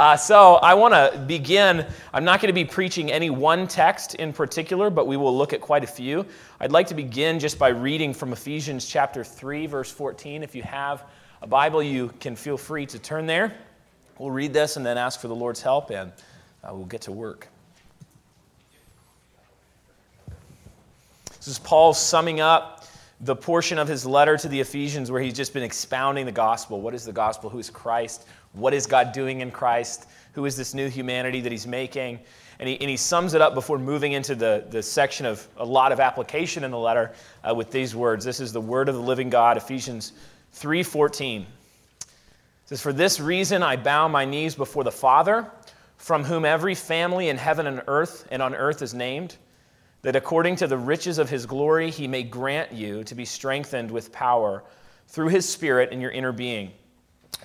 Uh, so I want to begin. I'm not going to be preaching any one text in particular, but we will look at quite a few. I'd like to begin just by reading from Ephesians chapter 3, verse 14. If you have a Bible, you can feel free to turn there. We'll read this and then ask for the Lord's help, and uh, we'll get to work. This is Paul summing up the portion of his letter to the Ephesians where he's just been expounding the gospel. What is the gospel? Who is Christ? What is God doing in Christ? Who is this new humanity that he's making? And he, and he sums it up before moving into the, the section of a lot of application in the letter uh, with these words. This is the word of the living God, Ephesians 3.14. It says, For this reason I bow my knees before the Father, from whom every family in heaven and earth and on earth is named – that according to the riches of his glory, he may grant you to be strengthened with power through his Spirit in your inner being,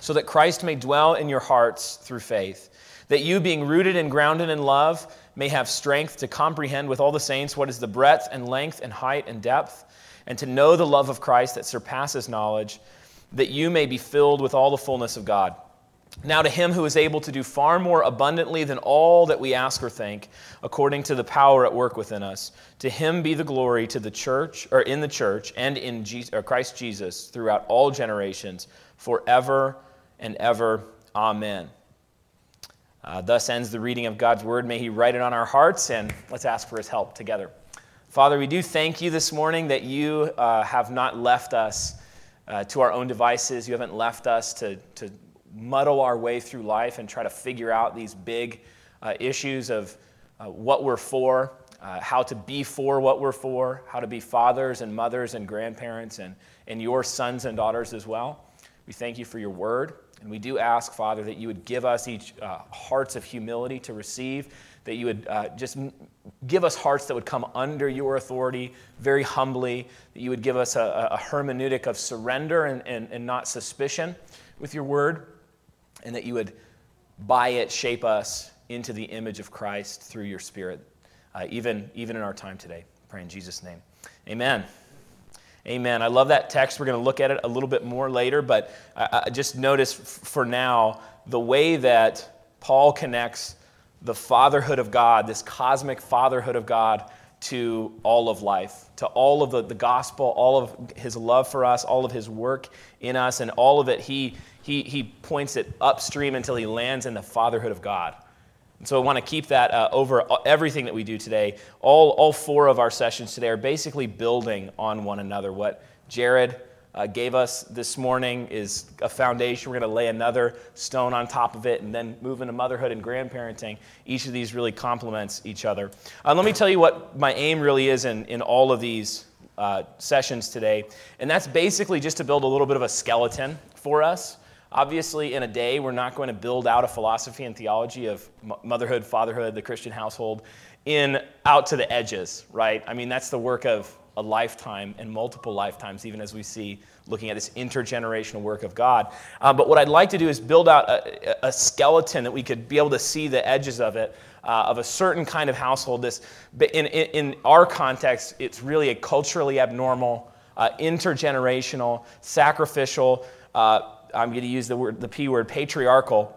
so that Christ may dwell in your hearts through faith, that you, being rooted and grounded in love, may have strength to comprehend with all the saints what is the breadth and length and height and depth, and to know the love of Christ that surpasses knowledge, that you may be filled with all the fullness of God. Now, to him who is able to do far more abundantly than all that we ask or think, according to the power at work within us, to him be the glory to the church, or in the church, and in Jesus, Christ Jesus throughout all generations, forever and ever. Amen. Uh, thus ends the reading of God's word. May he write it on our hearts, and let's ask for his help together. Father, we do thank you this morning that you uh, have not left us uh, to our own devices. You haven't left us to, to muddle our way through life and try to figure out these big uh, issues of uh, what we're for, uh, how to be for what we're for, how to be fathers and mothers and grandparents and, and your sons and daughters as well. We thank you for your word. And we do ask, Father, that you would give us each uh, hearts of humility to receive, that you would uh, just give us hearts that would come under your authority very humbly, that you would give us a, a hermeneutic of surrender and, and, and not suspicion with your word and that you would, by it, shape us into the image of Christ through your Spirit, uh, even, even in our time today. Pray in Jesus' name. Amen. Amen. I love that text. We're going to look at it a little bit more later, but I, I just notice for now the way that Paul connects the fatherhood of God, this cosmic fatherhood of God, to all of life, to all of the, the gospel, all of his love for us, all of his work in us, and all of it. He, he, he points it upstream until he lands in the fatherhood of God. And so I want to keep that uh, over everything that we do today. All, all four of our sessions today are basically building on one another. What Jared uh, gave us this morning is a foundation. We're going to lay another stone on top of it and then move into motherhood and grandparenting. Each of these really complements each other. Uh, let me tell you what my aim really is in, in all of these uh, sessions today. And that's basically just to build a little bit of a skeleton for us. Obviously, in a day, we're not going to build out a philosophy and theology of motherhood, fatherhood, the Christian household in out to the edges, right? I mean, that's the work of a lifetime and multiple lifetimes, even as we see looking at this intergenerational work of God. Um, but what I'd like to do is build out a, a, skeleton that we could be able to see the edges of it. Uh, of a certain kind of household. This, in, in, in, our context, it's really a culturally abnormal, uh, intergenerational, sacrificial, uh, I'm going to use the, word, the P word, patriarchal,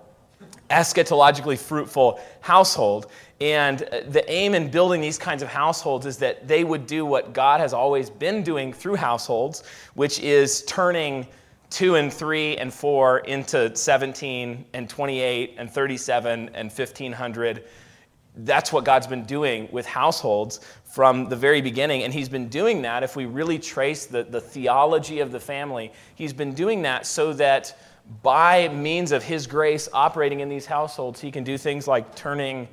eschatologically fruitful household. And uh, the aim in building these kinds of households is that they would do what God has always been doing through households, which is turning two and three and four into 17 and 28 and 37 and 1500. That's what God's been doing with households from the very beginning. And he's been doing that, if we really trace the, the theology of the family, he's been doing that so that by means of his grace operating in these households, he can do things like turning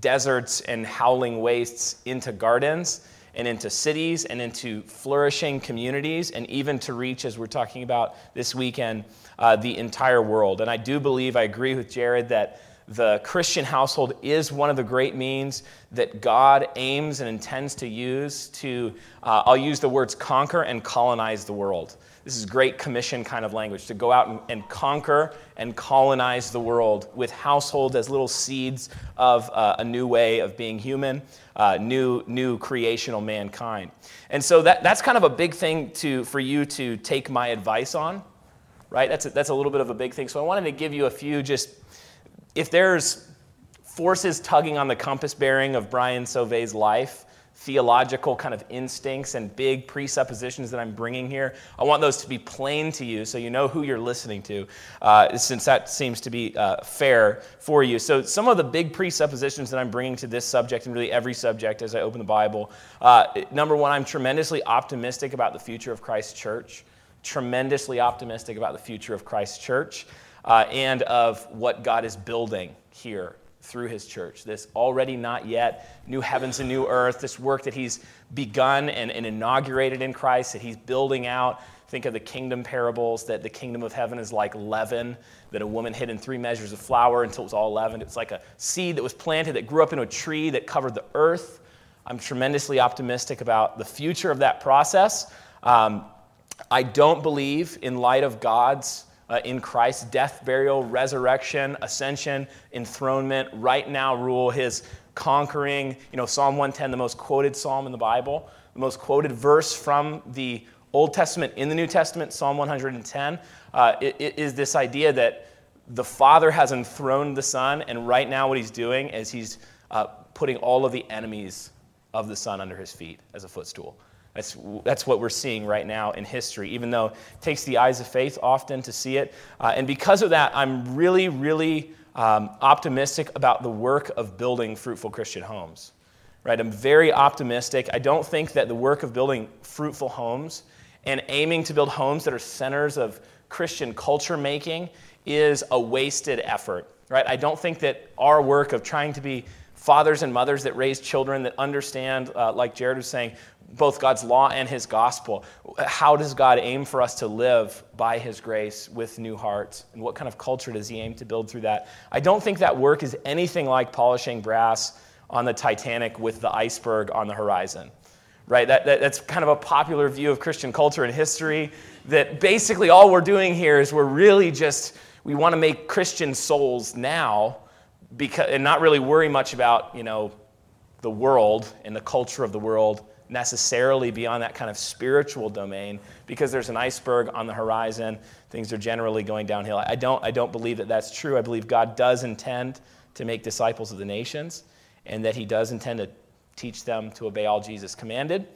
deserts and howling wastes into gardens and into cities and into flourishing communities and even to reach, as we're talking about this weekend, uh, the entire world. And I do believe, I agree with Jared, that the Christian household is one of the great means that God aims and intends to use to, uh, I'll use the words conquer and colonize the world. This is great commission kind of language to go out and, and conquer and colonize the world with households as little seeds of uh, a new way of being human, uh, new, new creational mankind. And so that, that's kind of a big thing to, for you to take my advice on, right? That's a, that's a little bit of a big thing. So I wanted to give you a few just if there's forces tugging on the compass bearing of Brian Sauvé's life, theological kind of instincts and big presuppositions that I'm bringing here. I want those to be plain to you so you know who you're listening to, uh, since that seems to be uh, fair for you. So, some of the big presuppositions that I'm bringing to this subject and really every subject as I open the Bible uh, number one, I'm tremendously optimistic about the future of Christ's church, tremendously optimistic about the future of Christ's church. Uh, and of what God is building here through his church. This already not yet new heavens and new earth, this work that he's begun and, and, inaugurated in Christ, that he's building out. Think of the kingdom parables that the kingdom of heaven is like leaven, that a woman hid in three measures of flour until it was all leavened. It's like a seed that was planted that grew up into a tree that covered the earth. I'm tremendously optimistic about the future of that process. Um, I don't believe, in light of God's uh, in Christ's death, burial, resurrection, ascension, enthronement, right now rule, his conquering. You know, Psalm 110, the most quoted psalm in the Bible, the most quoted verse from the Old Testament in the New Testament, Psalm 110, uh, it, it is this idea that the Father has enthroned the Son, and right now what he's doing is he's uh, putting all of the enemies of the Son under his feet as a footstool. That's, that's what we're seeing right now in history, even though it takes the eyes of faith often to see it. Uh, and because of that, I'm really, really um, optimistic about the work of building fruitful Christian homes. Right? I'm very optimistic. I don't think that the work of building fruitful homes and aiming to build homes that are centers of Christian culture making is a wasted effort. Right? I don't think that our work of trying to be fathers and mothers that raise children that understand, uh, like Jared was saying, both God's law and his gospel. How does God aim for us to live by his grace with new hearts? And what kind of culture does he aim to build through that? I don't think that work is anything like polishing brass on the Titanic with the iceberg on the horizon. Right? That, that, that's kind of a popular view of Christian culture and history. That basically all we're doing here is we're really just, we want to make Christian souls now because, and not really worry much about, you know, the world and the culture of the world necessarily beyond that kind of spiritual domain because there's an iceberg on the horizon. Things are generally going downhill. I don't, I don't believe that that's true. I believe God does intend to make disciples of the nations and that he does intend to teach them to obey all Jesus commanded.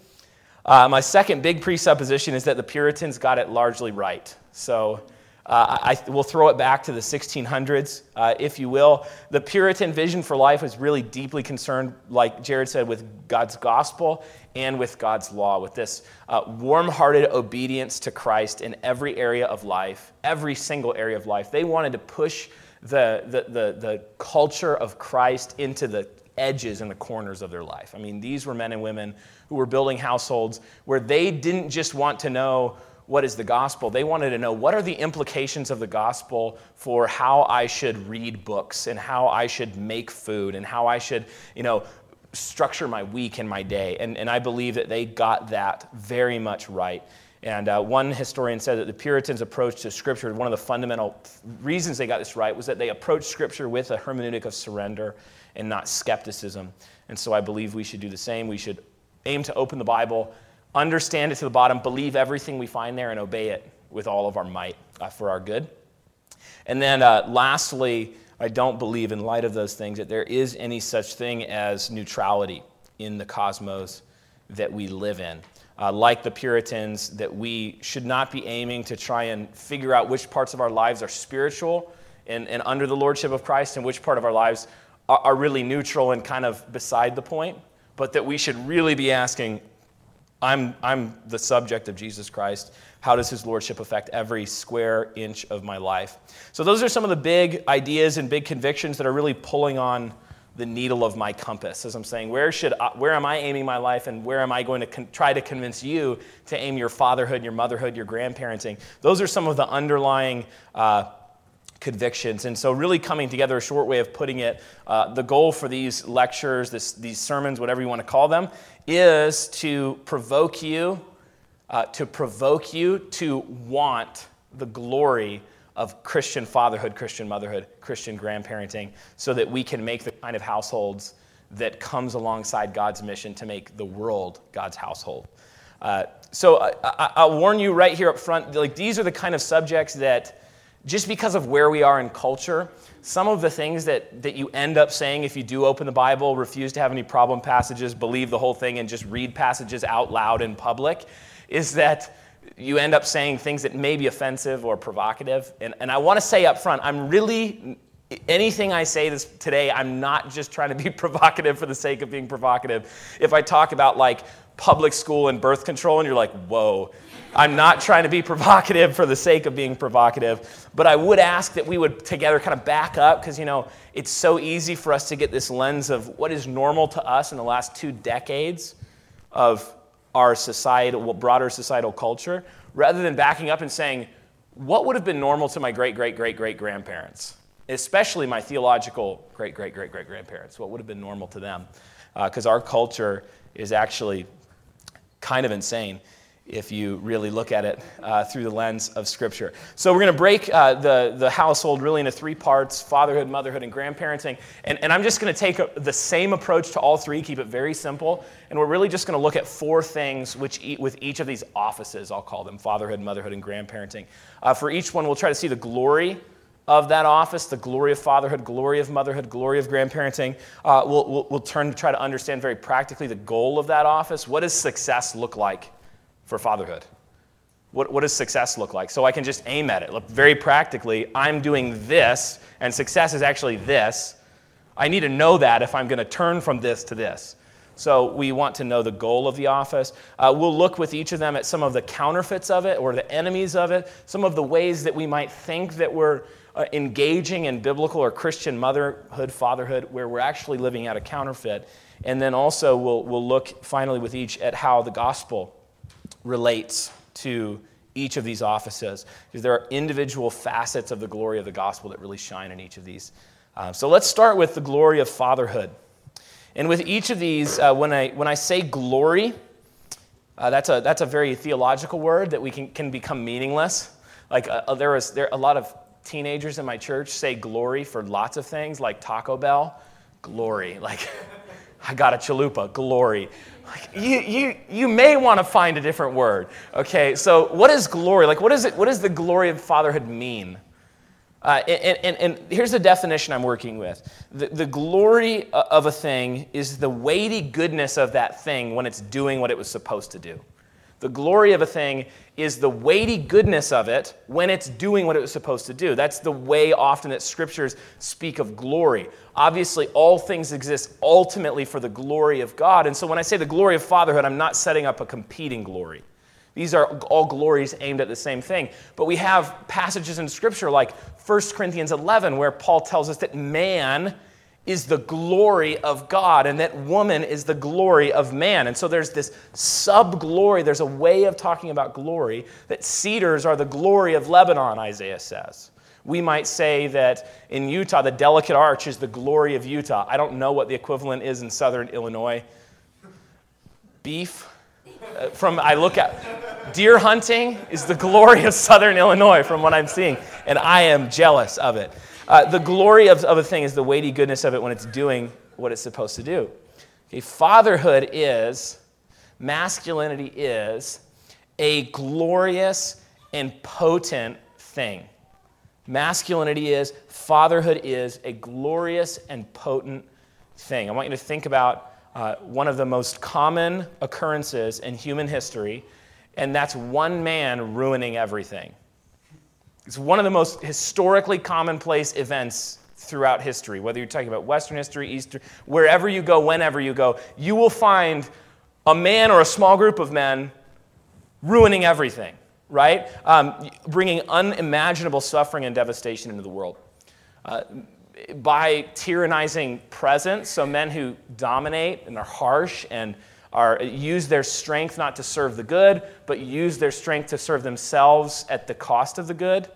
Uh, my second big presupposition is that the Puritans got it largely right. So uh, I will throw it back to the 1600s, uh, if you will. The Puritan vision for life was really deeply concerned, like Jared said, with God's gospel and with God's law, with this uh, warm hearted obedience to Christ in every area of life, every single area of life. They wanted to push the, the, the, the culture of Christ into the edges and the corners of their life. I mean, these were men and women who were building households where they didn't just want to know what is the gospel. They wanted to know what are the implications of the gospel for how I should read books and how I should make food and how I should, you know, structure my week and my day. And, and I believe that they got that very much right. And uh, one historian said that the Puritans' approach to Scripture, one of the fundamental reasons they got this right, was that they approached Scripture with a hermeneutic of surrender and not skepticism. And so I believe we should do the same. We should aim to open the Bible understand it to the bottom, believe everything we find there, and obey it with all of our might uh, for our good. And then uh, lastly, I don't believe, in light of those things, that there is any such thing as neutrality in the cosmos that we live in. Uh, like the Puritans, that we should not be aiming to try and figure out which parts of our lives are spiritual and, and under the lordship of Christ and which part of our lives are, are really neutral and kind of beside the point, but that we should really be asking I'm, I'm the subject of Jesus Christ. How does his lordship affect every square inch of my life? So, those are some of the big ideas and big convictions that are really pulling on the needle of my compass as I'm saying, where, should I, where am I aiming my life and where am I going to con- try to convince you to aim your fatherhood, your motherhood, your grandparenting? Those are some of the underlying uh, convictions. And so, really coming together, a short way of putting it, uh, the goal for these lectures, this, these sermons, whatever you want to call them, is to provoke you, uh, to provoke you to want the glory of Christian fatherhood, Christian motherhood, Christian grandparenting, so that we can make the kind of households that comes alongside God's mission to make the world God's household. Uh, so I, will warn you right here up front, like these are the kind of subjects that just because of where we are in culture, some of the things that, that you end up saying if you do open the Bible, refuse to have any problem passages, believe the whole thing, and just read passages out loud in public, is that you end up saying things that may be offensive or provocative. And, and I want to say up front, I'm really, anything I say this today, I'm not just trying to be provocative for the sake of being provocative. If I talk about like public school and birth control, and you're like, whoa, I'm not trying to be provocative for the sake of being provocative, but I would ask that we would together kind of back up because, you know, it's so easy for us to get this lens of what is normal to us in the last two decades of our societal, broader societal culture, rather than backing up and saying, what would have been normal to my great, great, great, great grandparents, especially my theological great, great, great, great grandparents? What would have been normal to them? Because uh, our culture is actually kind of insane if you really look at it uh, through the lens of Scripture. So, we're going to break uh, the, the household really into three parts fatherhood, motherhood, and grandparenting. And, and I'm just going to take a, the same approach to all three, keep it very simple. And we're really just going to look at four things which e- with each of these offices, I'll call them fatherhood, motherhood, and grandparenting. Uh, for each one, we'll try to see the glory of that office, the glory of fatherhood, glory of motherhood, glory of grandparenting. Uh, we'll, we'll, we'll turn to try to understand very practically the goal of that office. What does success look like? For fatherhood? What, what does success look like? So I can just aim at it. Look, very practically, I'm doing this, and success is actually this. I need to know that if I'm going to turn from this to this. So we want to know the goal of the office. Uh, we'll look with each of them at some of the counterfeits of it or the enemies of it, some of the ways that we might think that we're uh, engaging in biblical or Christian motherhood, fatherhood, where we're actually living out a counterfeit. And then also we'll, we'll look finally with each at how the gospel relates to each of these offices because there are individual facets of the glory of the gospel that really shine in each of these. Uh, so let's start with the glory of fatherhood. And with each of these, uh, when, I, when I say glory, uh, that's, a, that's a very theological word that we can, can become meaningless. Like uh, there is there a lot of teenagers in my church say glory for lots of things, like Taco Bell, glory. Like I got a chalupa, glory. Like, you, you, you may want to find a different word. Okay, so what is glory? Like, what, is it, what does the glory of fatherhood mean? Uh, and, and, and, here's the definition I'm working with the, the glory of a thing is the weighty goodness of that thing when it's doing what it was supposed to do. The glory of a thing is the weighty goodness of it when it's doing what it was supposed to do. That's the way often that scriptures speak of glory. Obviously, all things exist ultimately for the glory of God. And so when I say the glory of fatherhood, I'm not setting up a competing glory. These are all glories aimed at the same thing. But we have passages in scripture like 1 Corinthians 11 where Paul tells us that man is the glory of God, and that woman is the glory of man. And so there's this sub glory, there's a way of talking about glory that cedars are the glory of Lebanon, Isaiah says. We might say that in Utah, the delicate arch is the glory of Utah. I don't know what the equivalent is in southern Illinois. Beef. Uh, from I look at deer hunting is the glory of southern Illinois from what I'm seeing, and I am jealous of it. Uh, the glory of, of a thing is the weighty goodness of it when it's doing what it's supposed to do. Okay, fatherhood is, masculinity is a glorious and potent thing. Masculinity is, fatherhood is a glorious and potent thing. I want you to think about uh, one of the most common occurrences in human history, and that's one man ruining everything. It's one of the most historically commonplace events throughout history, whether you're talking about Western history, Eastern, wherever you go, whenever you go, you will find a man or a small group of men ruining everything, right? Um, bringing unimaginable suffering and devastation into the world. Uh, by tyrannizing presence, so men who dominate and are harsh and are, use their strength not to serve the good, but use their strength to serve themselves at the cost of the good.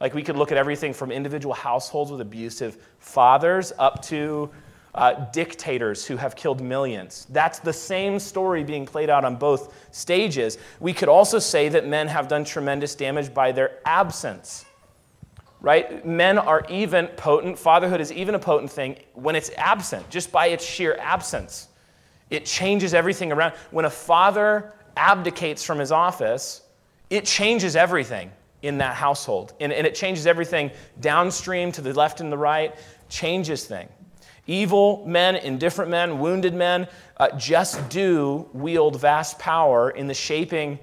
Like we could look at everything from individual households with abusive fathers up to uh, dictators who have killed millions. That's the same story being played out on both stages. We could also say that men have done tremendous damage by their absence. Right? Men are even potent, fatherhood is even a potent thing when it's absent, just by its sheer absence. It changes everything around. When a father abdicates from his office, it changes everything in that household. And, and it changes everything downstream to the left and the right, changes things. Evil men, indifferent men, wounded men uh, just do wield vast power in the shaping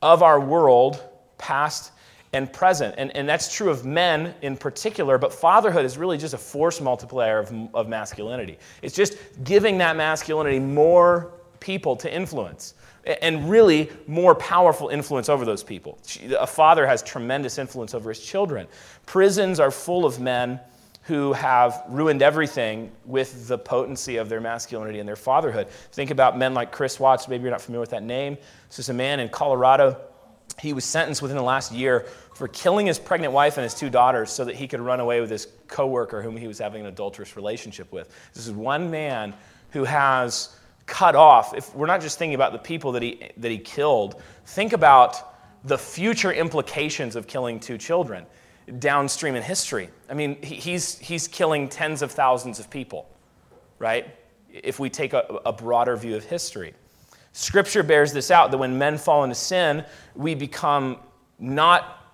of our world, past and present. And, and that's true of men in particular, but fatherhood is really just a force multiplier of, of masculinity. It's just giving that masculinity more people to influence and really more powerful influence over those people. A father has tremendous influence over his children. Prisons are full of men who have ruined everything with the potency of their masculinity and their fatherhood. Think about men like Chris Watts. Maybe you're not familiar with that name. This is a man in Colorado. He was sentenced within the last year for killing his pregnant wife and his two daughters so that he could run away with his coworker whom he was having an adulterous relationship with. This is one man who has cut off. If we're not just thinking about the people that he, that he killed, think about the future implications of killing two children downstream in history. I mean, he's, he's killing tens of thousands of people, right? If we take a, a broader view of history. Scripture bears this out that when men fall into sin, we become not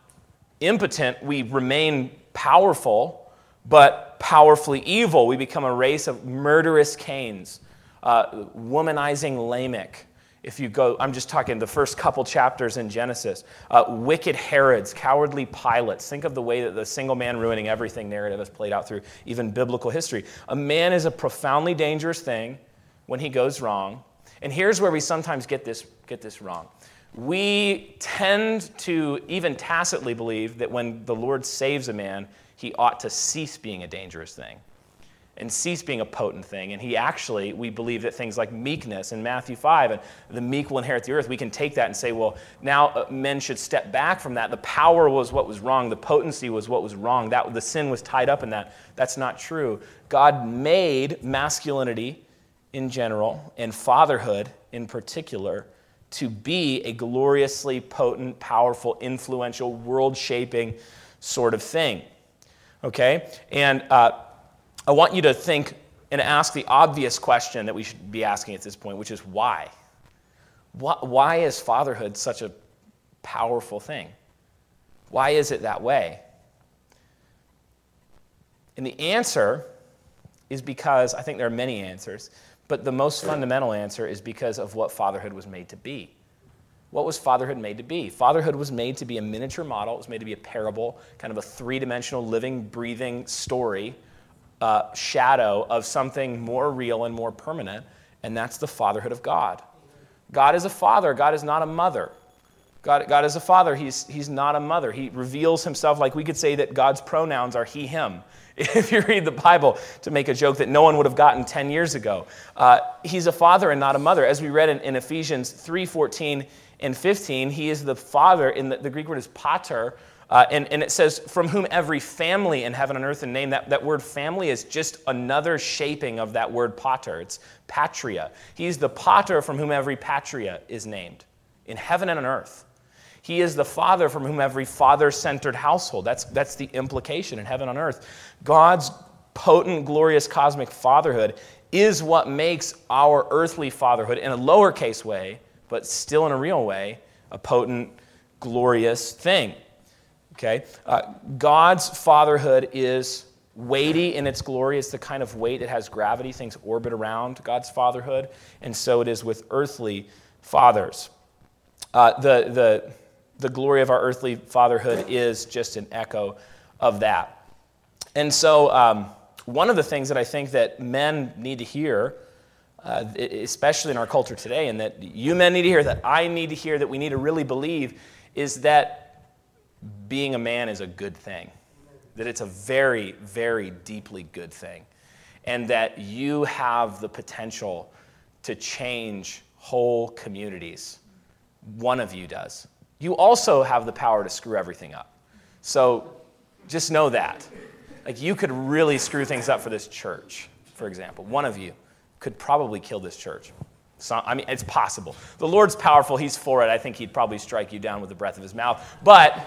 impotent, we remain powerful, but powerfully evil. We become a race of murderous Cains, uh, womanizing Lamech, if you go, I'm just talking the first couple chapters in Genesis. Uh, wicked Herods, cowardly Pilates. Think of the way that the single man ruining everything narrative has played out through even biblical history. A man is a profoundly dangerous thing when he goes wrong. And here's where we sometimes get this, get this wrong. We tend to even tacitly believe that when the Lord saves a man, he ought to cease being a dangerous thing and cease being a potent thing. And he actually, we believe that things like meekness in Matthew 5 and the meek will inherit the earth, we can take that and say, well, now uh, men should step back from that. The power was what was wrong, the potency was what was wrong. That, the sin was tied up in that. That's not true. God made masculinity in general and fatherhood in particular to be a gloriously potent, powerful, influential, world shaping sort of thing. Okay? And uh, I want you to think and ask the obvious question that we should be asking at this point, which is why? Why is fatherhood such a powerful thing? Why is it that way? And the answer is because I think there are many answers, but the most fundamental answer is because of what fatherhood was made to be. What was fatherhood made to be? Fatherhood was made to be a miniature model, it was made to be a parable, kind of a three dimensional, living, breathing story uh, shadow of something more real and more permanent, and that's the fatherhood of God. God is a father, God is not a mother. God, God is a father, he's, he's not a mother. He reveals himself like we could say that God's pronouns are he, him. If you read the Bible to make a joke that no one would have gotten 10 years ago, uh, he's a father and not a mother. As we read in, in Ephesians 3 14 and 15, he is the father, in the, the Greek word is pater, uh, and, and it says, from whom every family in heaven and earth and name. That, that word family is just another shaping of that word pater. It's patria. He's the pater from whom every patria is named in heaven and on earth. He is the father from whom every father centered household. That's, that's the implication in heaven on earth. God's potent, glorious cosmic fatherhood is what makes our earthly fatherhood, in a lowercase way, but still in a real way, a potent, glorious thing. Okay? Uh, God's fatherhood is weighty in its glory. It's the kind of weight that has gravity. Things orbit around God's fatherhood. And so it is with earthly fathers. Uh, the, the, the glory of our earthly fatherhood is just an echo of that. And so, um, one of the things that I think that men need to hear, uh, especially in our culture today, and that you men need to hear, that I need to hear, that we need to really believe, is that being a man is a good thing, that it's a very, very deeply good thing, and that you have the potential to change whole communities. One of you does. You also have the power to screw everything up. So just know that. Like you could really screw things up for this church, for example. One of you could probably kill this church. So, I mean, it's possible. The Lord's powerful. He's for it. I think he'd probably strike you down with the breath of his mouth. But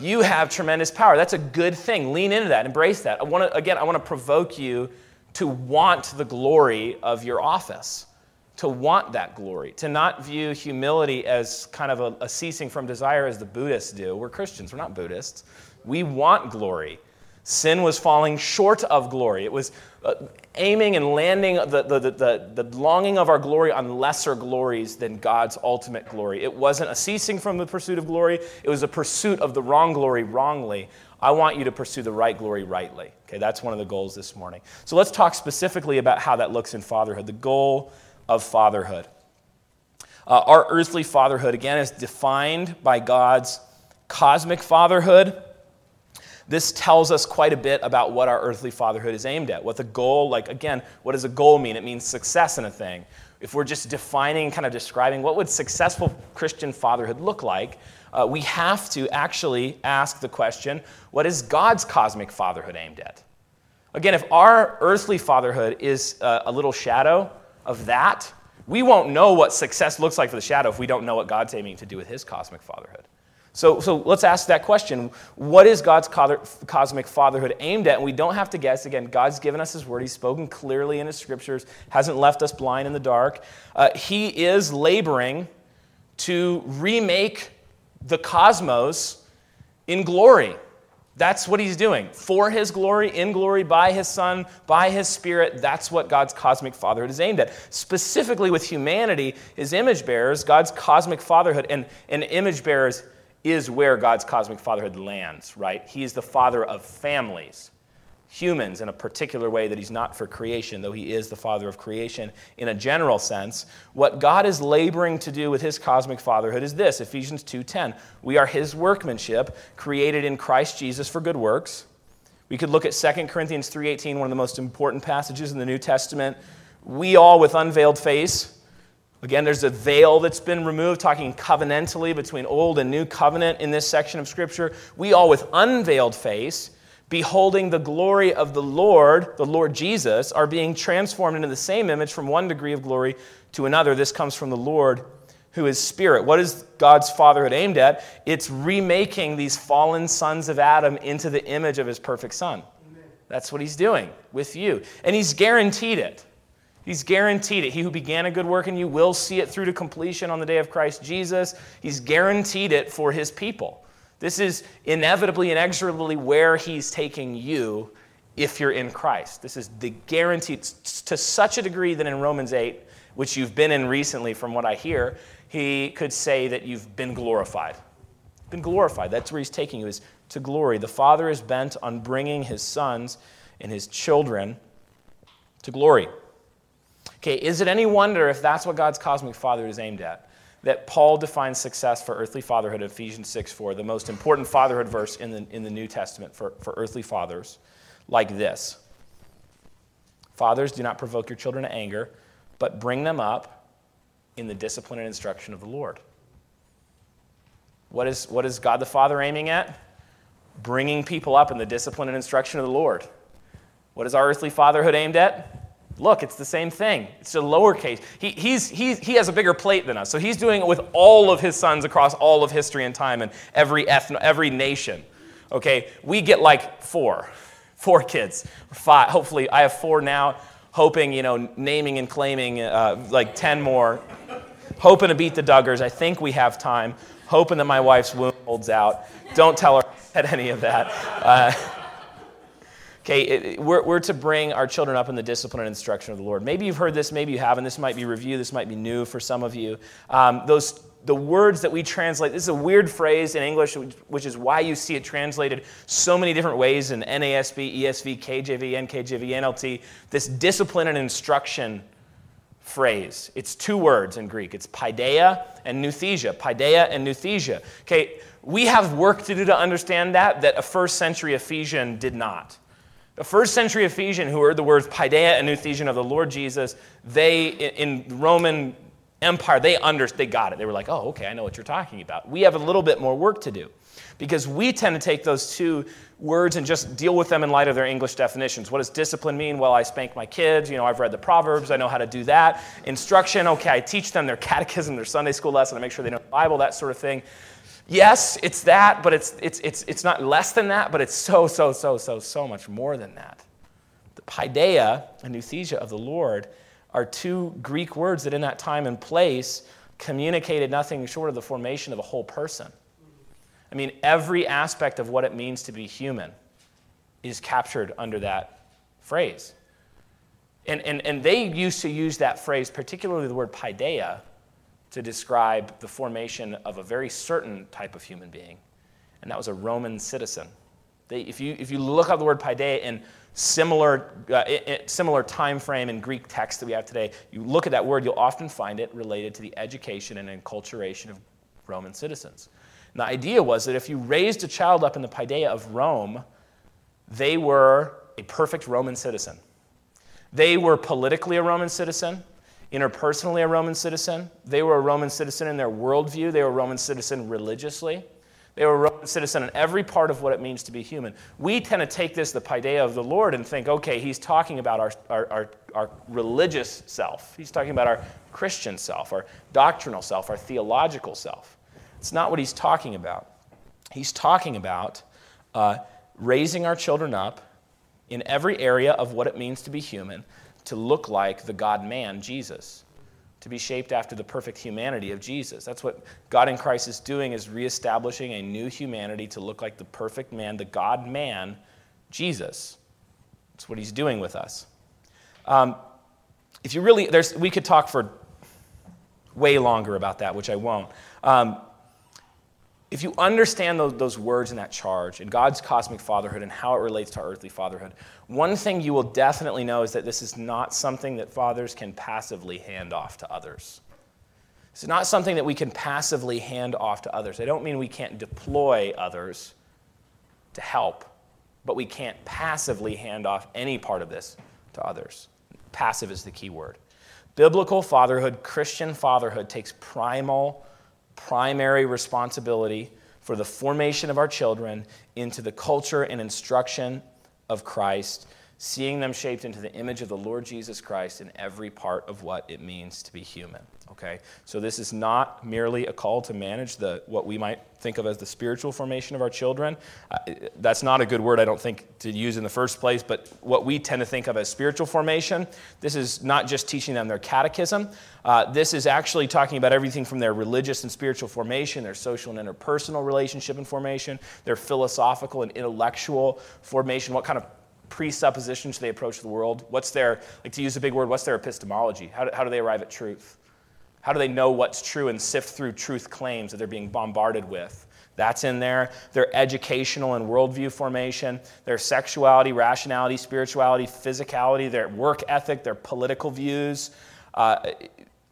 you have tremendous power. That's a good thing. Lean into that. Embrace that. I want to, again, I want to provoke you to want the glory of your office, to want that glory, to not view humility as kind of a, a ceasing from desire as the Buddhists do. We're Christians, we're not Buddhists. We want glory. Sin was falling short of glory. It was uh, aiming and landing the, the, the, the, longing of our glory on lesser glories than God's ultimate glory. It wasn't a ceasing from the pursuit of glory, it was a pursuit of the wrong glory wrongly. I want you to pursue the right glory rightly. Okay, that's one of the goals this morning. So let's talk specifically about how that looks in fatherhood. The goal of fatherhood. Uh, our earthly fatherhood, again, is defined by God's cosmic fatherhood this tells us quite a bit about what our earthly fatherhood is aimed at. What the goal, like, again, what does a goal mean? It means success in a thing. If we're just defining, kind of describing what would successful Christian fatherhood look like, uh, we have to actually ask the question what is God's cosmic fatherhood aimed at? Again, if our earthly fatherhood is uh, a little shadow of that, we won't know what success looks like for the shadow if we don't know what God's aiming to do with his cosmic fatherhood. So, so let's ask that question. What is God's cosmic fatherhood aimed at? And we don't have to guess. Again, God's given us His word. He's spoken clearly in His scriptures, hasn't left us blind in the dark. Uh, he is laboring to remake the cosmos in glory. That's what He's doing. For His glory, in glory, by His Son, by His Spirit. That's what God's cosmic fatherhood is aimed at. Specifically with humanity, His image bearers, God's cosmic fatherhood, and, and image bearers is where God's cosmic fatherhood lands, right? He is the father of families, humans in a particular way that he's not for creation, though he is the father of creation in a general sense. What God is laboring to do with his cosmic fatherhood is this, Ephesians 2:10. We are his workmanship, created in Christ Jesus for good works. We could look at 2 Corinthians 3:18, one of the most important passages in the New Testament. We all with unveiled face Again, there's a veil that's been removed, talking covenantally between old and new covenant in this section of Scripture. We all, with unveiled face, beholding the glory of the Lord, the Lord Jesus, are being transformed into the same image from one degree of glory to another. This comes from the Lord who is spirit. What is God's fatherhood aimed at? It's remaking these fallen sons of Adam into the image of his perfect son. Amen. That's what he's doing with you. And he's guaranteed it. He's guaranteed it. He who began a good work in you will see it through to completion on the day of Christ Jesus. He's guaranteed it for his people. This is inevitably, inexorably where he's taking you if you're in Christ. This is the guarantee to such a degree that in Romans 8, which you've been in recently from what I hear, he could say that you've been glorified. Been glorified. That's where he's taking you is to glory. The Father is bent on bringing his sons and his children to glory. Okay, is it any wonder if that's what God's cosmic Father is aimed at? That Paul defines success for earthly fatherhood in Ephesians 6 4, the most important fatherhood verse in the, in the New Testament for, for earthly fathers, like this Fathers, do not provoke your children to anger, but bring them up in the discipline and instruction of the Lord. What is, what is God the Father aiming at? Bringing people up in the discipline and instruction of the Lord. What is our earthly fatherhood aimed at? Look, it's the same thing. It's a lowercase. He, he's, he's, he has a bigger plate than us. So he's doing it with all of his sons across all of history and time and every, ethno, every nation. Okay, we get like four, four kids, five. Hopefully, I have four now, hoping, you know, naming and claiming uh, like 10 more, hoping to beat the Duggars. I think we have time, hoping that my wife's womb holds out. Don't tell her I said any of that. Uh, Okay, it, we're, we're to bring our children up in the discipline and instruction of the Lord. Maybe you've heard this, maybe you haven't. This might be review, this might be new for some of you. Um, those the words that we translate, this is a weird phrase in English, which is why you see it translated so many different ways in NASB, ESV, KJV, NKJV, NLT. This discipline and instruction phrase. It's two words in Greek. It's paideia and nouthesia. Paideia and nouthesia. Okay, we have work to do to understand that that a first century Ephesian did not. The first century Ephesian who heard the words paideia and nouthesia of the Lord Jesus, they, in Roman Empire, they understood, they got it. They were like, oh, okay, I know what you're talking about. We have a little bit more work to do because we tend to take those two words and just deal with them in light of their English definitions. What does discipline mean? Well, I spank my kids. You know, I've read the Proverbs. I know how to do that. Instruction, okay, I teach them their catechism, their Sunday school lesson. I make sure they know the Bible, that sort of thing. Yes, it's that, but it's, it's, it's, it's not less than that, but it's so, so, so, so, so much more than that. The paideia and nouthesia of the Lord are two Greek words that, in that time and place, communicated nothing short of the formation of a whole person. I mean, every aspect of what it means to be human is captured under that phrase. And, and, and they used to use that phrase, particularly the word paideia, to describe the formation of a very certain type of human being, and that was a Roman citizen. They, if, you, if you look up the word paideia in similar, uh, similar time frame in Greek text that we have today, you look at that word, you'll often find it related to the education and enculturation of Roman citizens. And the idea was that if you raised a child up in the paideia of Rome, they were a perfect Roman citizen. They were politically a Roman citizen, interpersonally a Roman citizen. They were a Roman citizen in their worldview. They were a Roman citizen religiously. They were a Roman citizen in every part of what it means to be human. We tend to take this, the paideia of the Lord, and think, okay, he's talking about our, our, our, our religious self. He's talking about our Christian self, our doctrinal self, our theological self. It's not what he's talking about. He's talking about uh, raising our children up in every area of what it means to be human to look like the God man, Jesus, to be shaped after the perfect humanity of Jesus. That's what God in Christ is doing is reestablishing a new humanity to look like the perfect man, the God man, Jesus. That's what he's doing with us. Um, if you really, there's, we could talk for way longer about that, which I won't. Um, if you understand those, those words in that charge and God's cosmic fatherhood and how it relates to earthly fatherhood, one thing you will definitely know is that this is not something that fathers can passively hand off to others. It's not something that we can passively hand off to others. I don't mean we can't deploy others to help, but we can't passively hand off any part of this to others. Passive is the key word. Biblical fatherhood, Christian fatherhood, takes primal primary responsibility for the formation of our children into the culture and instruction of Christ, seeing them shaped into the image of the Lord Jesus Christ in every part of what it means to be human. Okay? So this is not merely a call to manage the what we might think of as the spiritual formation of our children. Uh, that's not a good word I don't think to use in the first place, but what we tend to think of as spiritual formation, this is not just teaching them their catechism. Uh, this is actually talking about everything from their religious and spiritual formation, their social and interpersonal relationship and formation, their philosophical and intellectual formation, what kind of presuppositions they approach the world, what's their, like to use a big word, what's their epistemology? How do, how do they arrive at truth? How do they know what's true and sift through truth claims that they're being bombarded with? That's in there. Their educational and worldview formation, their sexuality, rationality, spirituality, physicality, their work ethic, their political views. Uh,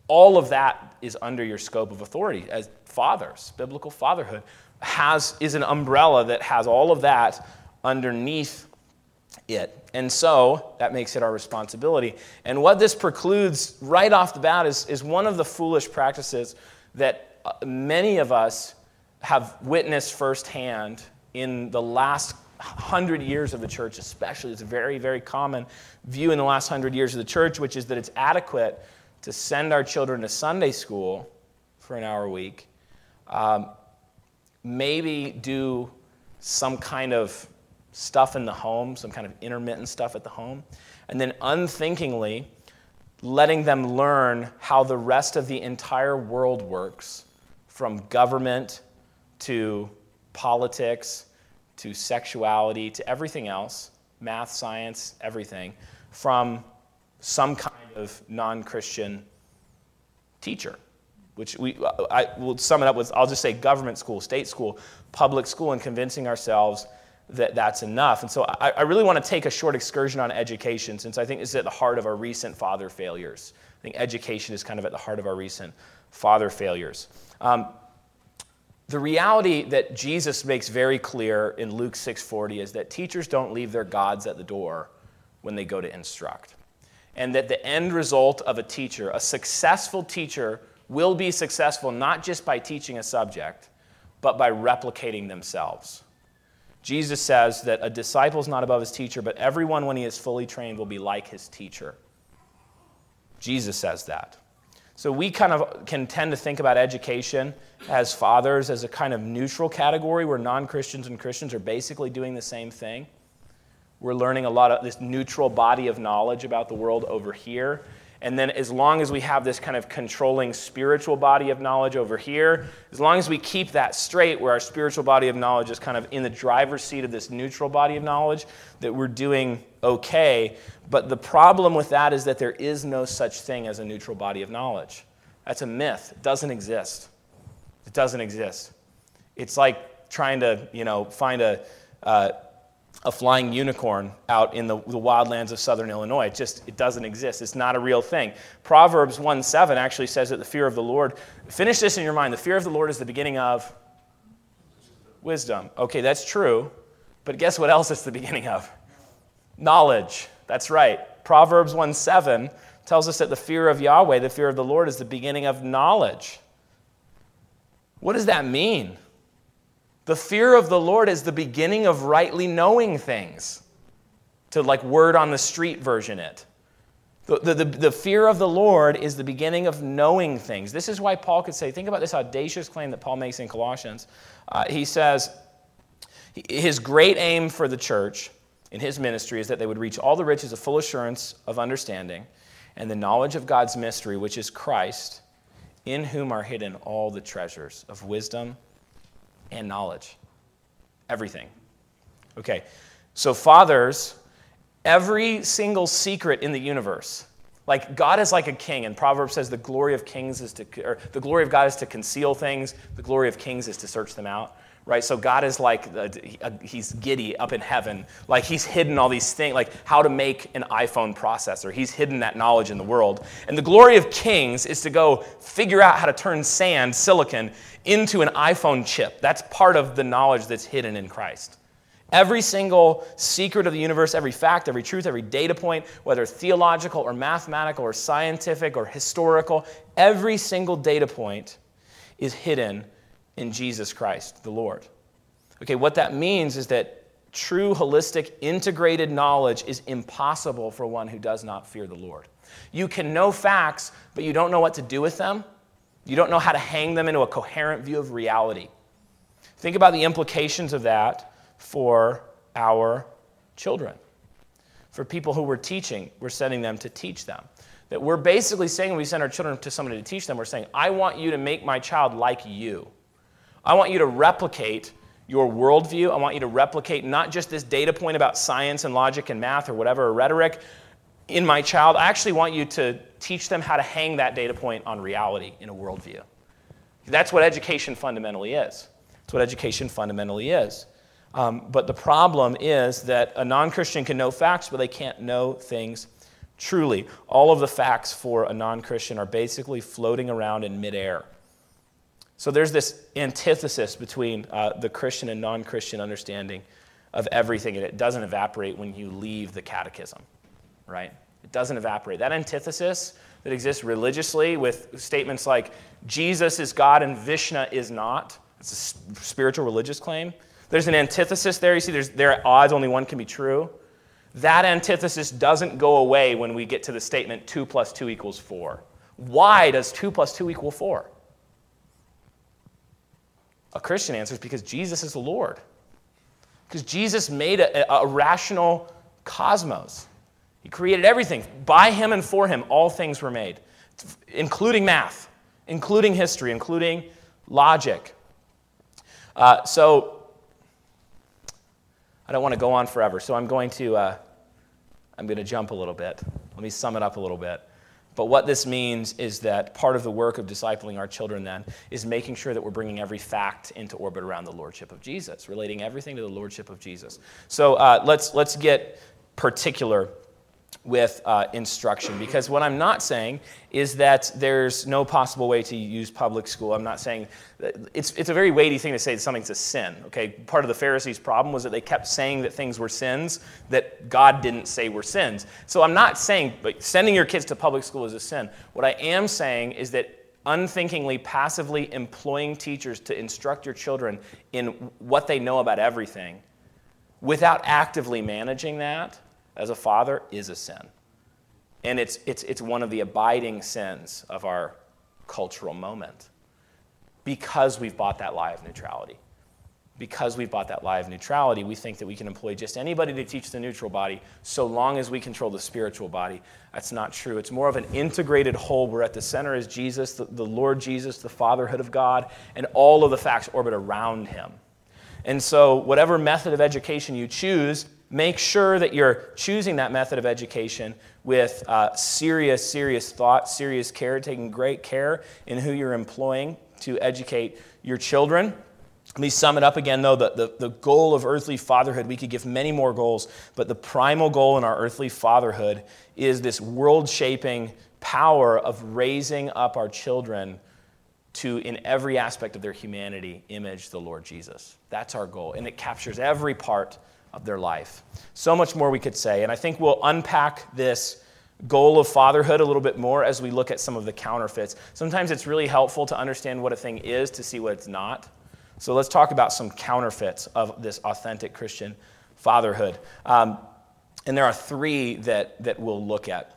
all of that is under your scope of authority as fathers. Biblical fatherhood has, is an umbrella that has all of that underneath it. And so that makes it our responsibility. And what this precludes right off the bat is, is one of the foolish practices that uh, many of us have witnessed firsthand in the last hundred years of the church, especially. It's a very, very common view in the last hundred years of the church, which is that it's adequate to send our children to Sunday school for an hour a week, um, maybe do some kind of stuff in the home, some kind of intermittent stuff at the home, and then unthinkingly letting them learn how the rest of the entire world works from government to politics to sexuality to everything else math, science, everything from some kind of non Christian teacher. Which we, I will sum it up with I'll just say government school, state school, public school, and convincing ourselves that that's enough. And so I, I really want to take a short excursion on education since I think this is at the heart of our recent father failures. I think education is kind of at the heart of our recent father failures. Um, the reality that Jesus makes very clear in Luke 6:40 is that teachers don't leave their gods at the door when they go to instruct. And that the end result of a teacher, a successful teacher, will be successful not just by teaching a subject, but by replicating themselves. Jesus says that a disciple is not above his teacher, but everyone, when he is fully trained, will be like his teacher. Jesus says that. So we kind of can tend to think about education as fathers as a kind of neutral category where non Christians and Christians are basically doing the same thing. We're learning a lot of this neutral body of knowledge about the world over here. And then, as long as we have this kind of controlling spiritual body of knowledge over here, as long as we keep that straight, where our spiritual body of knowledge is kind of in the driver's seat of this neutral body of knowledge, that we're doing okay. But the problem with that is that there is no such thing as a neutral body of knowledge. That's a myth, it doesn't exist. It doesn't exist. It's like trying to, you know, find a. Uh, a flying unicorn out in the, the wildlands of southern Illinois. It just it doesn't exist. It's not a real thing. Proverbs 1 7 actually says that the fear of the Lord, finish this in your mind, the fear of the Lord is the beginning of wisdom. Okay, that's true. But guess what else it's the beginning of? Knowledge. That's right. Proverbs 1 7 tells us that the fear of Yahweh, the fear of the Lord, is the beginning of knowledge. What does that mean? The fear of the Lord is the beginning of rightly knowing things, to like word on the street version it. The, the, the, the, fear of the Lord is the beginning of knowing things. This is why Paul could say, think about this audacious claim that Paul makes in Colossians. Uh, he says, his great aim for the church in his ministry is that they would reach all the riches of full assurance of understanding and the knowledge of God's mystery, which is Christ, in whom are hidden all the treasures of wisdom and knowledge. Everything. Okay, so fathers, every single secret in the universe, like God is like a king, and Proverbs says the glory of kings is to, or the glory of God is to conceal things, the glory of kings is to search them out right? So God is like, he's giddy up in heaven. Like he's hidden all these things, like how to make an iPhone processor. He's hidden that knowledge in the world. And the glory of kings is to go figure out how to turn sand, silicon, into an iPhone chip. That's part of the knowledge that's hidden in Christ. Every single secret of the universe, every fact, every truth, every data point, whether theological or mathematical or scientific or historical, every single data point is hidden in Jesus Christ, the Lord. Okay, what that means is that true, holistic, integrated knowledge is impossible for one who does not fear the Lord. You can know facts, but you don't know what to do with them. You don't know how to hang them into a coherent view of reality. Think about the implications of that for our children. For people who we're teaching, we're sending them to teach them. That we're basically saying when we send our children to somebody to teach them, we're saying, I want you to make my child like you. I want you to replicate your worldview. I want you to replicate not just this data point about science and logic and math or whatever, or rhetoric in my child. I actually want you to teach them how to hang that data point on reality in a worldview. That's what education fundamentally is. That's what education fundamentally is. Um, but the problem is that a non Christian can know facts, but they can't know things truly. All of the facts for a non Christian are basically floating around in midair. So there's this antithesis between uh, the Christian and non Christian understanding of everything, and it doesn't evaporate when you leave the catechism, right? It doesn't evaporate. That antithesis that exists religiously with statements like Jesus is God and Vishnu is not, it's a spiritual religious claim. There's an antithesis there. You see, there's, there are odds only one can be true. That antithesis doesn't go away when we get to the statement 2 plus 2 equals 4. Why does 2 plus 2 equal 4? A Christian answer is because Jesus is the Lord. Because Jesus made a, a, rational cosmos. He created everything. By him and for him, all things were made, including math, including history, including logic. Uh, so, I don't want to go on forever, so I'm going to, uh, I'm going to jump a little bit. Let me sum it up a little bit. But what this means is that part of the work of discipling our children then is making sure that we're bringing every fact into orbit around the lordship of Jesus, relating everything to the lordship of Jesus. So uh, let's, let's get particular with uh, instruction because what I'm not saying is that there's no possible way to use public school. I'm not saying it's, it's a very weighty thing to say that something's a sin. Okay, part of the Pharisees' problem was that they kept saying that things were sins that God didn't say were sins. So I'm not saying but sending your kids to public school is a sin. What I am saying is that unthinkingly, passively employing teachers to instruct your children in what they know about everything without actively managing that as a father is a sin. And it's, it's, it's one of the abiding sins of our cultural moment because we've bought that lie of neutrality. because we've bought that lie of neutrality, we think that we can employ just anybody to teach the neutral body so long as we control the spiritual body. That's not true. It's more of an integrated whole where at the center is Jesus, the, the Lord Jesus, the fatherhood of God, and all of the facts orbit around him. And so, whatever method of education you choose, make sure that you're choosing that method of education with uh, serious, serious thought, serious care, taking great care in who you're employing to educate your children. Let me sum it up again, though. The, the, the goal of earthly fatherhood, we could give many more goals, but the primal goal in our earthly fatherhood is this world shaping power of raising up our children to, in every aspect of their humanity, image the Lord Jesus. That's our goal, and it captures every part of their life. So much more we could say, and I think we'll unpack this goal of fatherhood a little bit more as we look at some of the counterfeits. Sometimes it's really helpful to understand what a thing is to see what it's not. So let's talk about some counterfeits of this authentic Christian fatherhood. Um, and there are three that, that we'll look at.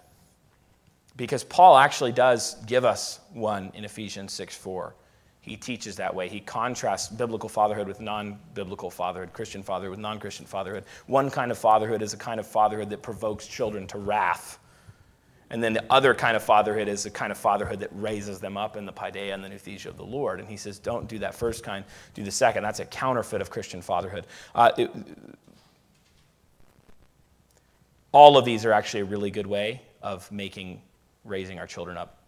Because Paul actually does give us one in Ephesians 6 4. He teaches that way. He contrasts biblical fatherhood with non biblical fatherhood, Christian fatherhood with non Christian fatherhood. One kind of fatherhood is a kind of fatherhood that provokes children to wrath and then the other kind of fatherhood is the kind of fatherhood that raises them up in the paideia and the nouthesia of the Lord. And he says, don't do that first kind, do the second. That's a counterfeit of Christian fatherhood. Uh, it, all of these are actually a really good way of making raising our children up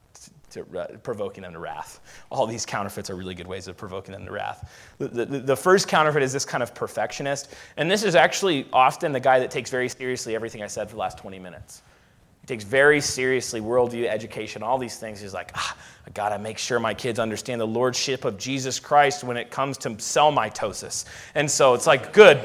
to, uh, provoking them to wrath. All these counterfeits are really good ways of provoking them to wrath. The, the, the, first counterfeit is this kind of perfectionist, and this is actually often the guy that takes very seriously everything I said for the last 20 minutes. He takes very seriously worldview, education, all these things. He's like, ah, I got to make sure my kids understand the lordship of Jesus Christ when it comes to cell mitosis. And so it's like, good,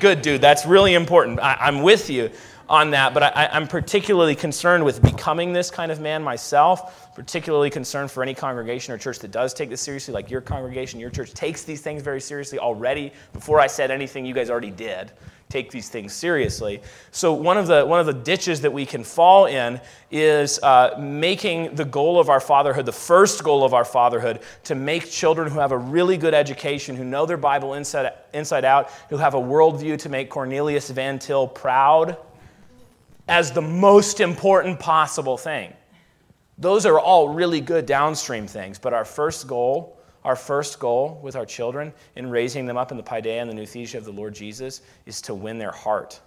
good, dude. That's really important. I, am with you on that, but I, I'm particularly concerned with becoming this kind of man myself, particularly concerned for any congregation or church that does take this seriously, like your congregation, your church takes these things very seriously already. Before I said anything, you guys already did take these things seriously. So, one of the, one of the ditches that we can fall in is uh, making the goal of our fatherhood, the first goal of our fatherhood, to make children who have a really good education, who know their Bible inside, inside out, who have a worldview to make Cornelius Van Til proud, as the most important possible thing. Those are all really good downstream things, but our first goal our first goal with our children in raising them up in the paideia and the nouthesia of the Lord Jesus is to win their heart.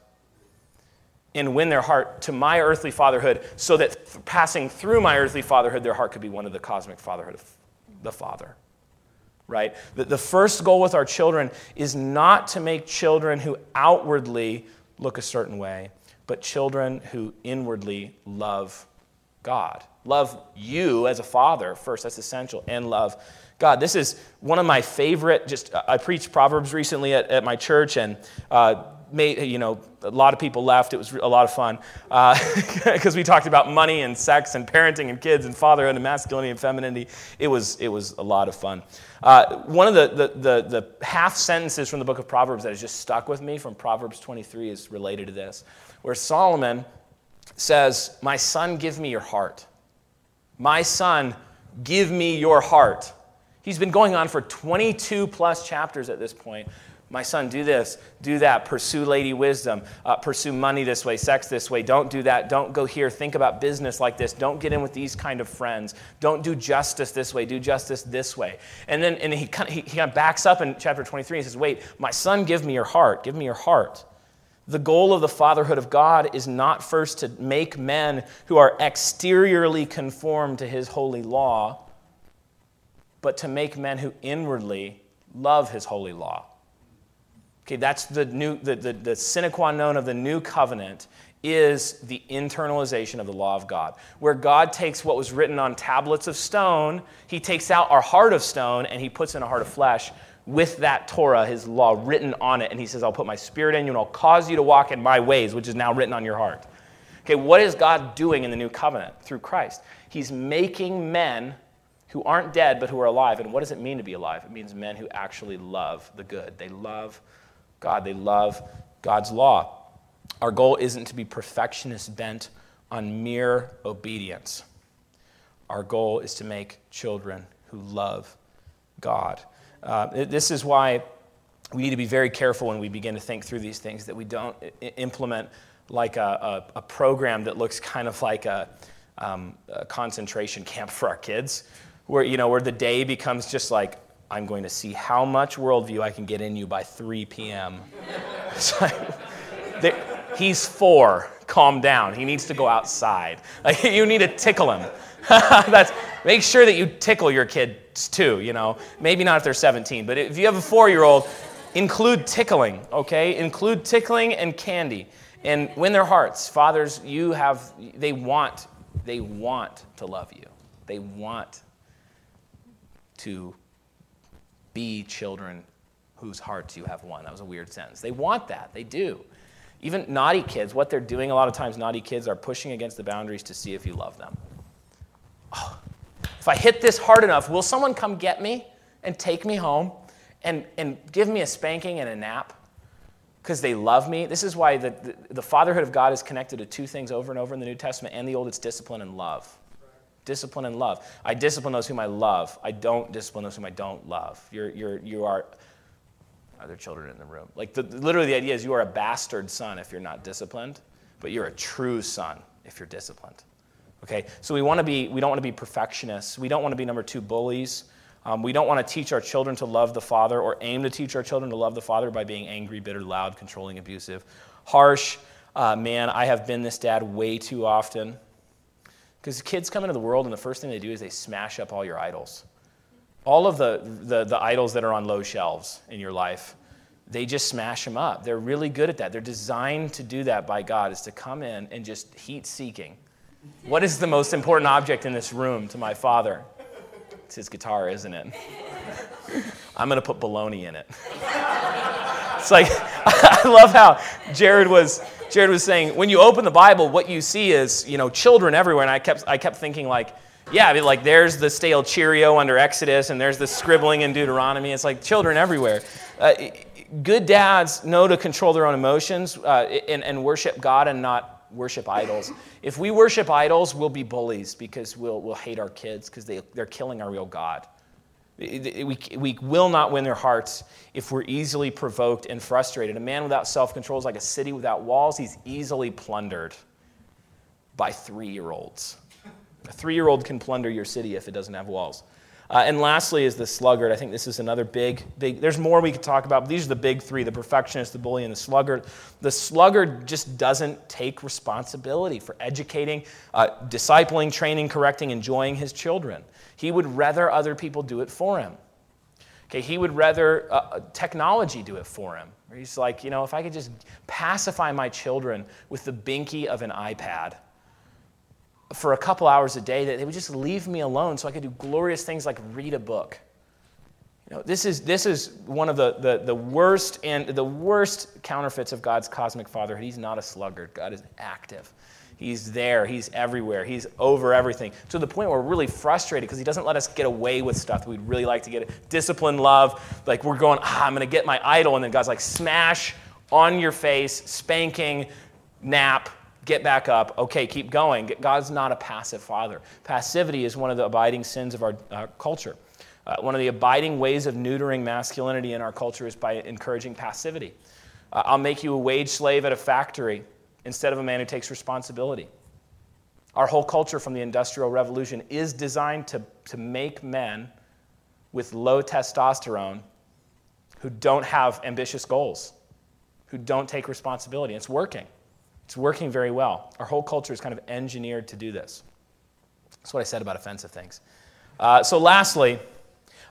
And win their heart to my earthly fatherhood so that th- passing through my earthly fatherhood, their heart could be one of the cosmic fatherhood of the Father. Right? The, the first goal with our children is not to make children who outwardly look a certain way, but children who inwardly love God. Love you as a father first, that's essential, and love God, this is one of my favorite. Just I preached Proverbs recently at, at my church, and uh, made you know a lot of people left. It was a lot of fun because uh, we talked about money and sex and parenting and kids and fatherhood and masculinity and femininity. It was it was a lot of fun. Uh, one of the, the, the, the half sentences from the book of Proverbs that has just stuck with me from Proverbs 23 is related to this, where Solomon says, "My son, give me your heart. My son, give me your heart." He's been going on for 22 plus chapters at this point. My son, do this, do that, pursue lady wisdom, uh, pursue money this way, sex this way, don't do that, don't go here, think about business like this, don't get in with these kind of friends, don't do justice this way, do justice this way. And then and he, kind of, he, he kind of backs up in chapter 23 and says, Wait, my son, give me your heart, give me your heart. The goal of the fatherhood of God is not first to make men who are exteriorly conformed to his holy law but to make men who inwardly love his holy law. Okay, that's the new the, the, the sine qua non of the new covenant is the internalization of the law of God. Where God takes what was written on tablets of stone, he takes out our heart of stone and he puts in a heart of flesh with that Torah, his law, written on it. And he says, I'll put my spirit in you and I'll cause you to walk in my ways, which is now written on your heart. Okay, what is God doing in the new covenant through Christ? He's making men who aren't dead but who are alive. And what does it mean to be alive? It means men who actually love the good. They love God, they love God's law. Our goal isn't to be perfectionists bent on mere obedience. Our goal is to make children who love God. Uh, this is why we need to be very careful when we begin to think through these things that we don't implement like a, a, a program that looks kind of like a, um, a, concentration camp for our kids, where, you know, where the day becomes just like, I'm going to see how much worldview I can get in you by 3 p.m. like, he's four, calm down. He needs to go outside. Like, you need to tickle him. That's, make sure that you tickle your kids too, you know. Maybe not if they're 17, but if you have a four year old, include tickling, okay? Include tickling and candy and win their hearts. Fathers, you have, they want, they want to love you. They want to be children whose hearts you have won. That was a weird sentence. They want that. They do. Even naughty kids, what they're doing a lot of times, naughty kids are pushing against the boundaries to see if you love them. Oh, if I hit this hard enough, will someone come get me and take me home and, and give me a spanking and a nap? because they love me. This is why the, the, the, fatherhood of God is connected to two things over and over in the New Testament and the Old it's discipline and love. Discipline and love. I discipline those whom I love. I don't discipline those whom I don't love. You're, you're, you are, are there children in the room? Like, the, literally, the idea is you are a bastard son if you're not disciplined, but you're a true son if you're disciplined. Okay? So we want to be, we don't want to be perfectionists. We don't want to be number two bullies. Um, we don't want to teach our children to love the Father or aim to teach our children to love the Father by being angry, bitter, loud, controlling, abusive, harsh. Uh, man, I have been this dad way too often. Because kids come into the world and the first thing they do is they smash up all your idols. All of the, the, the idols that are on low shelves in your life, they just smash them up. They're really good at that. They're designed to do that by God, is to come in and just heat seeking. What is the most important object in this room to my father? It's his guitar, isn't it? I'm going to put baloney in it. it's like, I love how Jared was, Jared was saying, when you open the Bible, what you see is, you know, children everywhere. And I kept, I kept thinking, like, yeah, I mean, like there's the stale Cheerio under Exodus, and there's the scribbling in Deuteronomy. It's like children everywhere. Uh, good dads know to control their own emotions uh, and, and worship God and not worship idols. If we worship idols, we'll be bullies because we'll, we'll hate our kids because they, they're killing our real God. We, we will not win their hearts if we're easily provoked and frustrated. A man without self control is like a city without walls. He's easily plundered by three year olds. A three year old can plunder your city if it doesn't have walls. Uh, and lastly is the sluggard. I think this is another big, big, there's more we could talk about, but these are the big three the perfectionist, the bully, and the sluggard. The sluggard just doesn't take responsibility for educating, uh, discipling, training, correcting, enjoying his children. He would rather other people do it for him. Okay, he would rather uh, uh technology do it for him. He's like, you know, if I could just pacify my children with the binky of an iPad for a couple hours a day that they would just leave me alone so I could do glorious things like read a book. You know, this is, this is one of the, the, the worst and the worst counterfeits of God's cosmic fatherhood. He's not a sluggard. God is active. He's there. He's everywhere. He's over everything to the point where we're really frustrated because he doesn't let us get away with stuff we'd really like to get. It. Discipline, love. Like we're going, ah, I'm going to get my idol. And then God's like, smash on your face, spanking, nap, get back up, okay, keep going. God's not a passive father. Passivity is one of the abiding sins of our uh, culture. Uh, one of the abiding ways of neutering masculinity in our culture is by encouraging passivity. Uh, I'll make you a wage slave at a factory instead of a man who takes responsibility. Our whole culture from the Industrial Revolution is designed to, to make men with low testosterone who don't have ambitious goals, who don't take responsibility. It's working. It's working very well. Our whole culture is kind of engineered to do this. That's what I said about offensive things. Uh, so, lastly,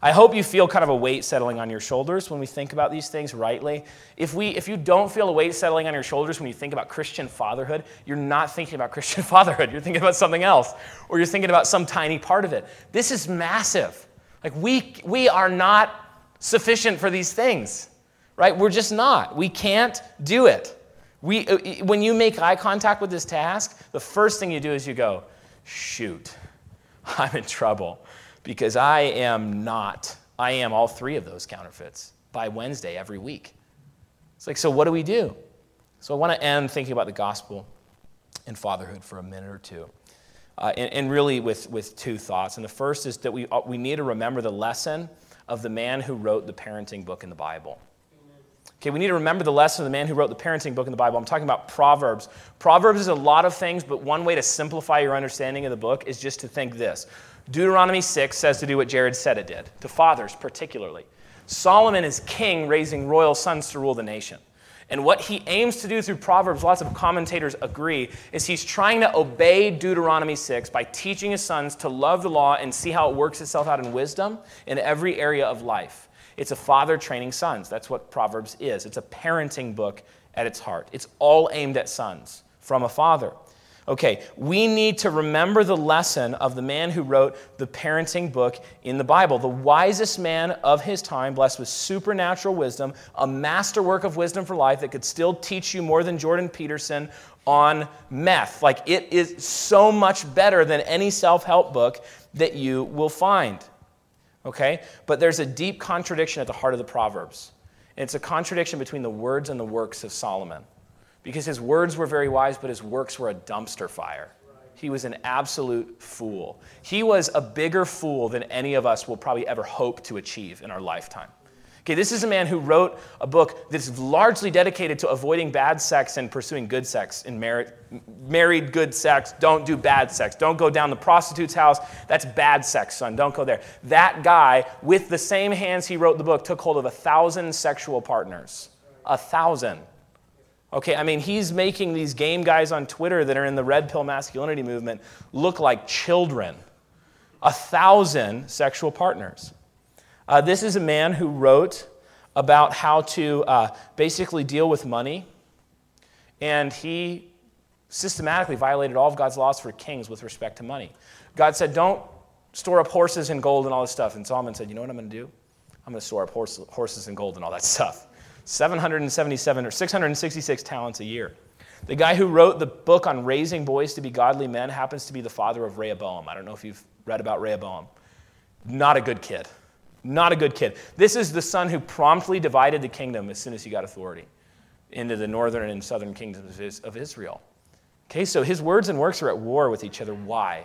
I hope you feel kind of a weight settling on your shoulders when we think about these things rightly. If, we, if you don't feel a weight settling on your shoulders when you think about Christian fatherhood, you're not thinking about Christian fatherhood. You're thinking about something else, or you're thinking about some tiny part of it. This is massive. Like, we, we are not sufficient for these things, right? We're just not. We can't do it. We, uh, when you make eye contact with this task, the first thing you do is you go, shoot, I'm in trouble because I am not, I am all three of those counterfeits by Wednesday every week. It's like, so what do we do? So I want to end thinking about the gospel and fatherhood for a minute or two. Uh, and, and, really with, with two thoughts. And the first is that we, uh, we need to remember the lesson of the man who wrote the parenting book in the Bible. Okay, we need to remember the lesson of the man who wrote the parenting book in the Bible. I'm talking about Proverbs. Proverbs is a lot of things, but one way to simplify your understanding of the book is just to think this. Deuteronomy 6 says to do what Jared said it did, to fathers particularly. Solomon is king, raising royal sons to rule the nation. And what he aims to do through Proverbs, lots of commentators agree, is he's trying to obey Deuteronomy 6 by teaching his sons to love the law and see how it works itself out in wisdom in every area of life. It's a father training sons. That's what Proverbs is. It's a parenting book at its heart. It's all aimed at sons from a father. Okay, we need to remember the lesson of the man who wrote the parenting book in the Bible. The wisest man of his time, blessed with supernatural wisdom, a masterwork of wisdom for life that could still teach you more than Jordan Peterson on meth. Like, it is so much better than any self help book that you will find okay? But there's a deep contradiction at the heart of the Proverbs. And it's a contradiction between the words and the works of Solomon. Because his words were very wise, but his works were a dumpster fire. He was an absolute fool. He was a bigger fool than any of us will probably ever hope to achieve in our lifetime. Okay, this is a man who wrote a book that's largely dedicated to avoiding bad sex and pursuing good sex in married, married good sex. Don't do bad sex. Don't go down the prostitute's house. That's bad sex, son. Don't go there. That guy, with the same hands he wrote the book, took hold of a thousand sexual partners. A thousand. Okay, I mean, he's making these game guys on Twitter that are in the red pill masculinity movement look like children. A thousand sexual partners. Uh, this is a man who wrote about how to uh, basically deal with money, and he systematically violated all of God's laws for kings with respect to money. God said, Don't store up horses and gold and all this stuff. And Solomon said, You know what I'm going to do? I'm going to store up horse, horses and gold and all that stuff. 777 or 666 talents a year. The guy who wrote the book on raising boys to be godly men happens to be the father of Rehoboam. I don't know if you've read about Rehoboam. Not a good kid. Not a good kid. This is the son who promptly divided the kingdom as soon as he got authority into the northern and southern kingdoms of Israel. Okay, so his words and works are at war with each other. Why?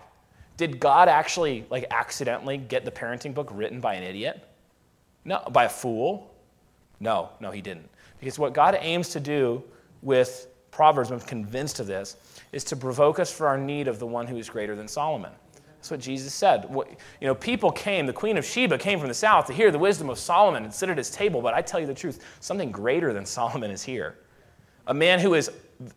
Did God actually, like, accidentally get the parenting book written by an idiot? No, by a fool? No, no, he didn't. Because what God aims to do with Proverbs, I'm convinced of this, is to provoke us for our need of the one who is greater than Solomon. That's what Jesus said. You know, people came, the Queen of Sheba came from the south to hear the wisdom of Solomon and sit at his table, but I tell you the truth, something greater than Solomon is here. A man who is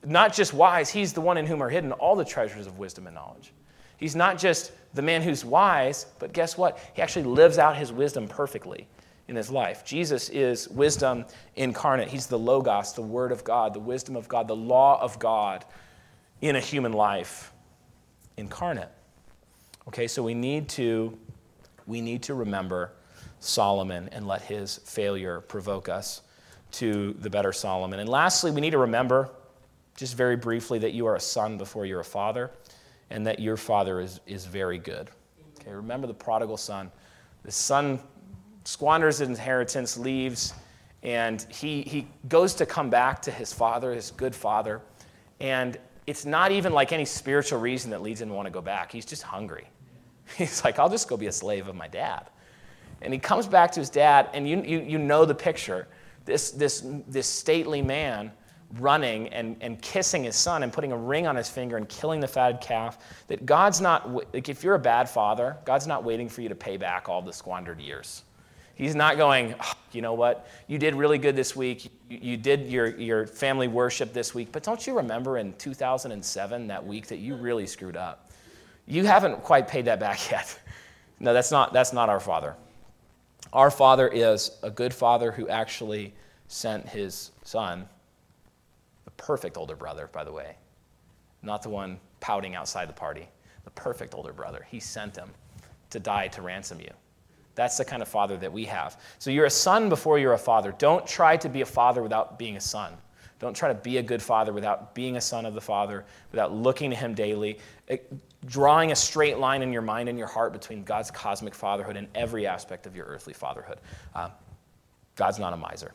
not just wise, he's the one in whom are hidden all the treasures of wisdom and knowledge. He's not just the man who's wise, but guess what? He actually lives out his wisdom perfectly in his life. Jesus is wisdom incarnate. He's the Logos, the Word of God, the wisdom of God, the law of God in a human life incarnate. Okay, so we need to we need to remember Solomon and let his failure provoke us to the better Solomon. And lastly, we need to remember, just very briefly, that you are a son before you're a father, and that your father is, is very good. Okay, remember the prodigal son. The son squanders his inheritance, leaves, and he, he goes to come back to his father, his good father. And it's not even like any spiritual reason that leads him to want to go back. He's just hungry. He's like, I'll just go be a slave of my dad. And he comes back to his dad, and you, you, you know the picture. This, this, this stately man running and, and kissing his son and putting a ring on his finger and killing the fatted calf. That God's not, like, if you're a bad father, God's not waiting for you to pay back all the squandered years. He's not going, oh, you know what, you did really good this week. You, you did your, your family worship this week, but don't you remember in 2007, that week, that you really screwed up? You haven't quite paid that back yet. No, that's not, that's not our Father. Our Father is a good Father who actually sent his Son, the perfect older brother, by the way, not the one pouting outside the party, the perfect older brother. He sent him to die to ransom you. That's the kind of father that we have. So you're a son before you're a father. Don't try to be a father without being a son. Don't try to be a good father without being a son of the Father, without looking to Him daily, drawing a straight line in your mind and your heart between God's cosmic fatherhood and every aspect of your earthly fatherhood. Uh, God's not a miser.